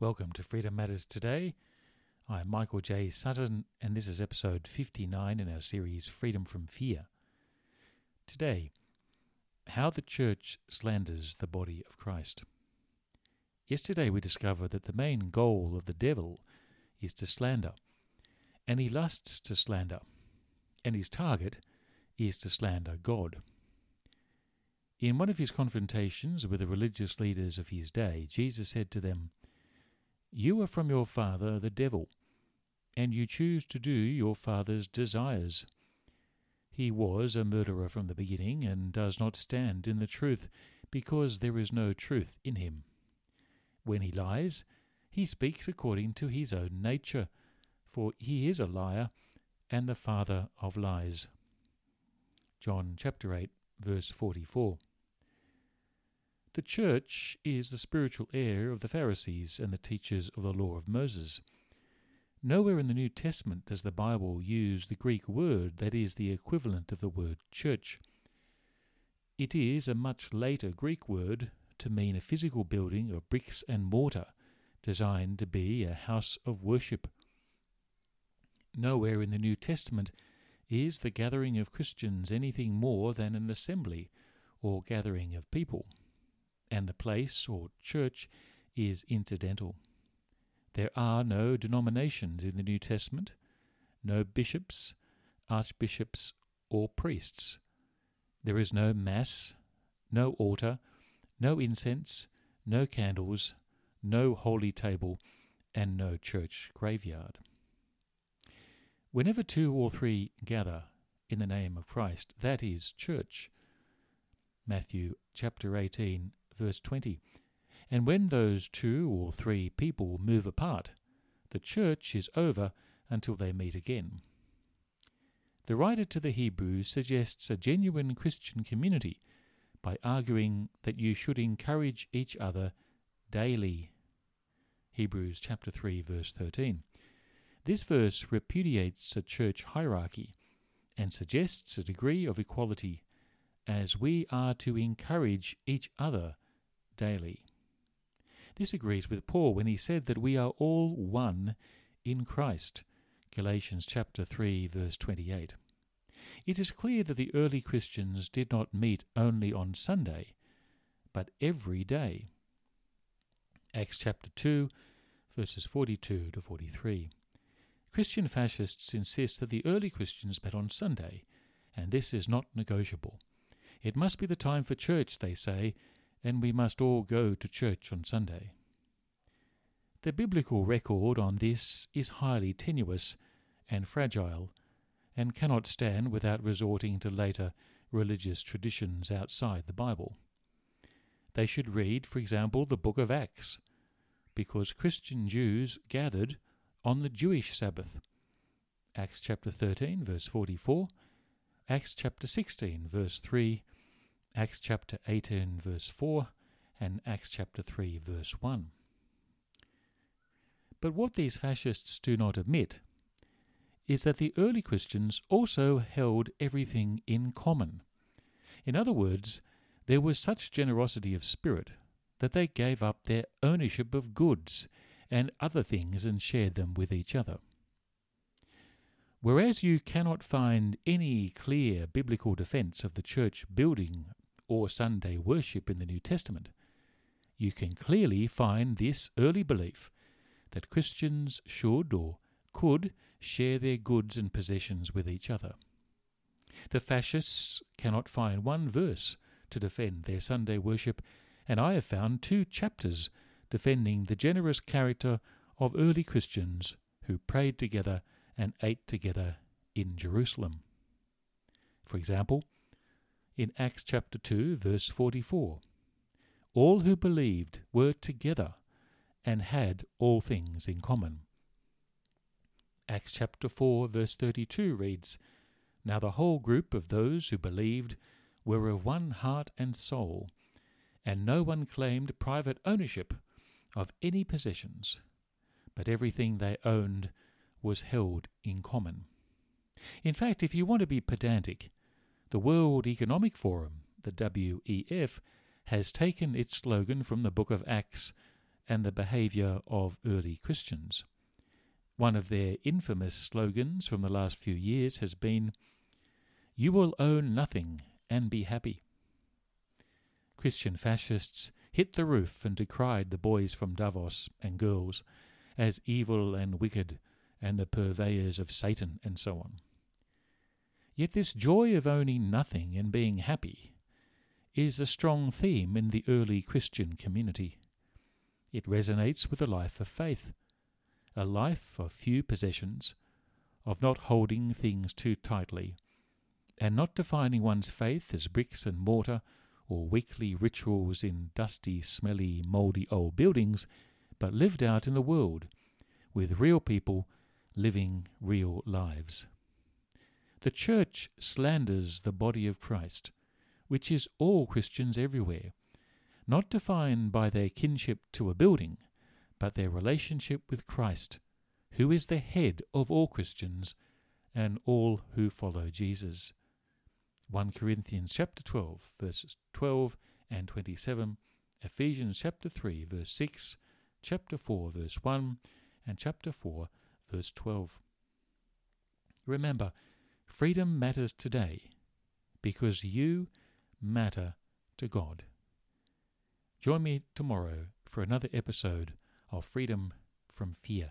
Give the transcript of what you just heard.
Welcome to Freedom Matters Today. I'm Michael J. Sutton, and this is episode 59 in our series Freedom from Fear. Today, how the church slanders the body of Christ. Yesterday, we discovered that the main goal of the devil is to slander, and he lusts to slander, and his target is to slander God. In one of his confrontations with the religious leaders of his day, Jesus said to them, You are from your father, the devil, and you choose to do your father's desires. He was a murderer from the beginning, and does not stand in the truth, because there is no truth in him. When he lies, he speaks according to his own nature, for he is a liar and the father of lies. John chapter 8, verse 44. The church is the spiritual heir of the Pharisees and the teachers of the law of Moses. Nowhere in the New Testament does the Bible use the Greek word that is the equivalent of the word church. It is a much later Greek word to mean a physical building of bricks and mortar designed to be a house of worship. Nowhere in the New Testament is the gathering of Christians anything more than an assembly or gathering of people and the place or church is incidental. There are no denominations in the New Testament, no bishops, archbishops, or priests. There is no Mass, no altar, no incense, no candles, no holy table, and no church graveyard. Whenever two or three gather in the name of Christ, that is church. Matthew chapter 18 verse 20. And when those two or three people move apart, the church is over until they meet again. The writer to the Hebrews suggests a genuine Christian community by arguing that you should encourage each other daily. Hebrews chapter 3 verse 13. This verse repudiates a church hierarchy and suggests a degree of equality as we are to encourage each other daily. This agrees with Paul when he said that we are all one in Christ. Galatians chapter 3 verse 28. It is clear that the early Christians did not meet only on Sunday, but every day. Acts chapter 2 verses 42 to 43. Christian fascists insist that the early Christians met on Sunday, and this is not negotiable. It must be the time for church, they say, and we must all go to church on Sunday. The biblical record on this is highly tenuous and fragile, and cannot stand without resorting to later religious traditions outside the Bible. They should read, for example, the book of Acts, because Christian Jews gathered on the Jewish Sabbath. Acts chapter 13, verse 44, Acts chapter 16, verse 3, Acts chapter 18, verse 4, and Acts chapter 3, verse 1. But what these fascists do not admit is that the early Christians also held everything in common. In other words, there was such generosity of spirit that they gave up their ownership of goods and other things and shared them with each other. Whereas you cannot find any clear biblical defense of the church building or Sunday worship in the New Testament, you can clearly find this early belief that Christians should or could share their goods and possessions with each other. The fascists cannot find one verse to defend their Sunday worship, and I have found two chapters defending the generous character of early Christians who prayed together and ate together in Jerusalem. For example, in Acts chapter 2, verse 44. All who believed were together and had all things in common. Acts chapter 4, verse 32 reads Now the whole group of those who believed were of one heart and soul, and no one claimed private ownership of any possessions, but everything they owned was held in common. In fact, if you want to be pedantic, the World Economic Forum, the WEF, has taken its slogan from the book of Acts and the behaviour of early Christians. One of their infamous slogans from the last few years has been, You will own nothing and be happy. Christian fascists hit the roof and decried the boys from Davos and girls as evil and wicked and the purveyors of Satan and so on. Yet this joy of owning nothing and being happy is a strong theme in the early Christian community. It resonates with a life of faith, a life of few possessions, of not holding things too tightly, and not defining one's faith as bricks and mortar or weekly rituals in dusty, smelly, mouldy old buildings, but lived out in the world with real people living real lives. The Church slanders the body of Christ, which is all Christians everywhere, not defined by their kinship to a building, but their relationship with Christ, who is the head of all Christians and all who follow Jesus. 1 Corinthians chapter 12 verses 12 and 27, Ephesians chapter 3 verse 6, chapter 4 verse 1 and chapter 4 verse 12. Remember, freedom matters today because you matter to God. Join me tomorrow for another episode of Freedom from Fear.